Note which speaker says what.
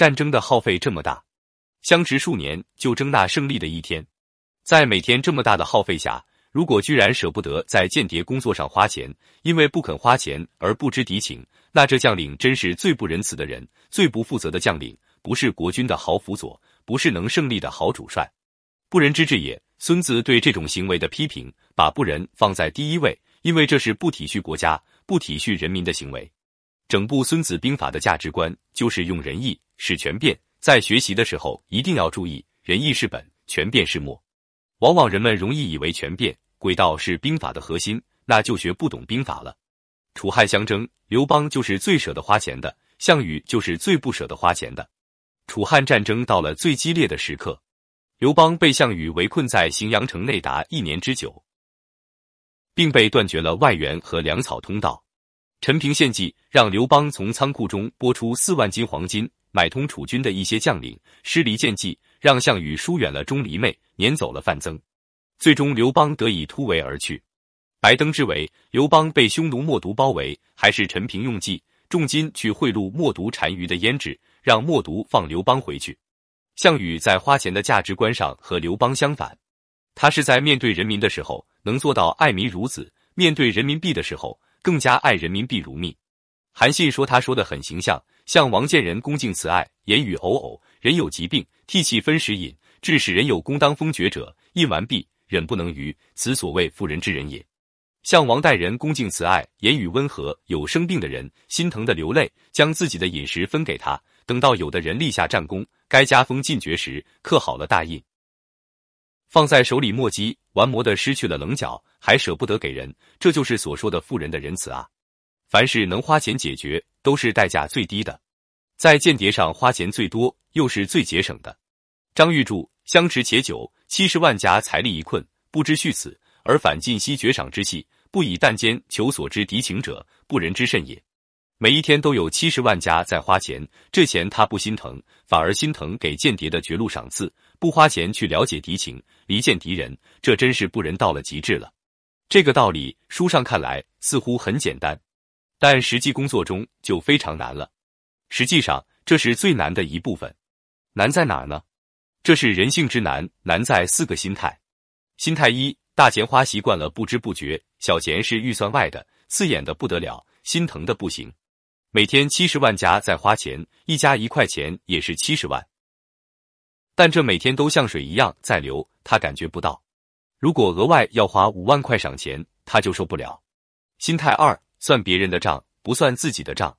Speaker 1: 战争的耗费这么大，相持数年就争那胜利的一天，在每天这么大的耗费下，如果居然舍不得在间谍工作上花钱，因为不肯花钱而不知敌情，那这将领真是最不仁慈的人，最不负责的将领，不是国军的好辅佐，不是能胜利的好主帅，不仁之至也。孙子对这种行为的批评，把不仁放在第一位，因为这是不体恤国家、不体恤人民的行为。整部《孙子兵法》的价值观就是用仁义使权变，在学习的时候一定要注意，仁义是本，权变是末。往往人们容易以为权变轨道是兵法的核心，那就学不懂兵法了。楚汉相争，刘邦就是最舍得花钱的，项羽就是最不舍得花钱的。楚汉战争到了最激烈的时刻。刘邦被项羽围困在荥阳城内达一年之久，并被断绝了外援和粮草通道。陈平献计，让刘邦从仓库中拨出四万斤黄金，买通楚军的一些将领，施离间计，让项羽疏远了钟离昧，撵走了范增。最终，刘邦得以突围而去。白登之围，刘邦被匈奴冒毒包围，还是陈平用计，重金去贿赂冒毒单于的胭脂，让冒毒放刘邦回去。项羽在花钱的价值观上和刘邦相反，他是在面对人民的时候能做到爱民如子，面对人民币的时候更加爱人民币如命。韩信说他说的很形象，像王见人恭敬慈爱，言语偶偶，人有疾病，涕泣分食饮，致使人有功当封爵者，印完毕，忍不能逾，此所谓妇人之仁也。像王待人恭敬慈爱，言语温和，有生病的人心疼的流泪，将自己的饮食分给他。等到有的人立下战功，该加封进爵时，刻好了大印，放在手里磨叽，玩磨的失去了棱角，还舍不得给人，这就是所说的富人的仁慈啊！凡是能花钱解决，都是代价最低的，在间谍上花钱最多，又是最节省的。张玉柱相持且久，七十万家财力一困，不知续此，而反尽息绝赏之气，不以弹间求所知敌情者，不仁之甚也。每一天都有七十万家在花钱，这钱他不心疼，反而心疼给间谍的绝路赏赐，不花钱去了解敌情，离间敌人，这真是不仁到了极致了。这个道理书上看来似乎很简单，但实际工作中就非常难了。实际上，这是最难的一部分。难在哪儿呢？这是人性之难，难在四个心态。心态一：大钱花习惯了，不知不觉；小钱是预算外的，刺眼的不得了，心疼的不行。每天七十万家在花钱，一家一块钱也是七十万，但这每天都像水一样在流，他感觉不到。如果额外要花五万块赏钱，他就受不了。心态二：算别人的账，不算自己的账。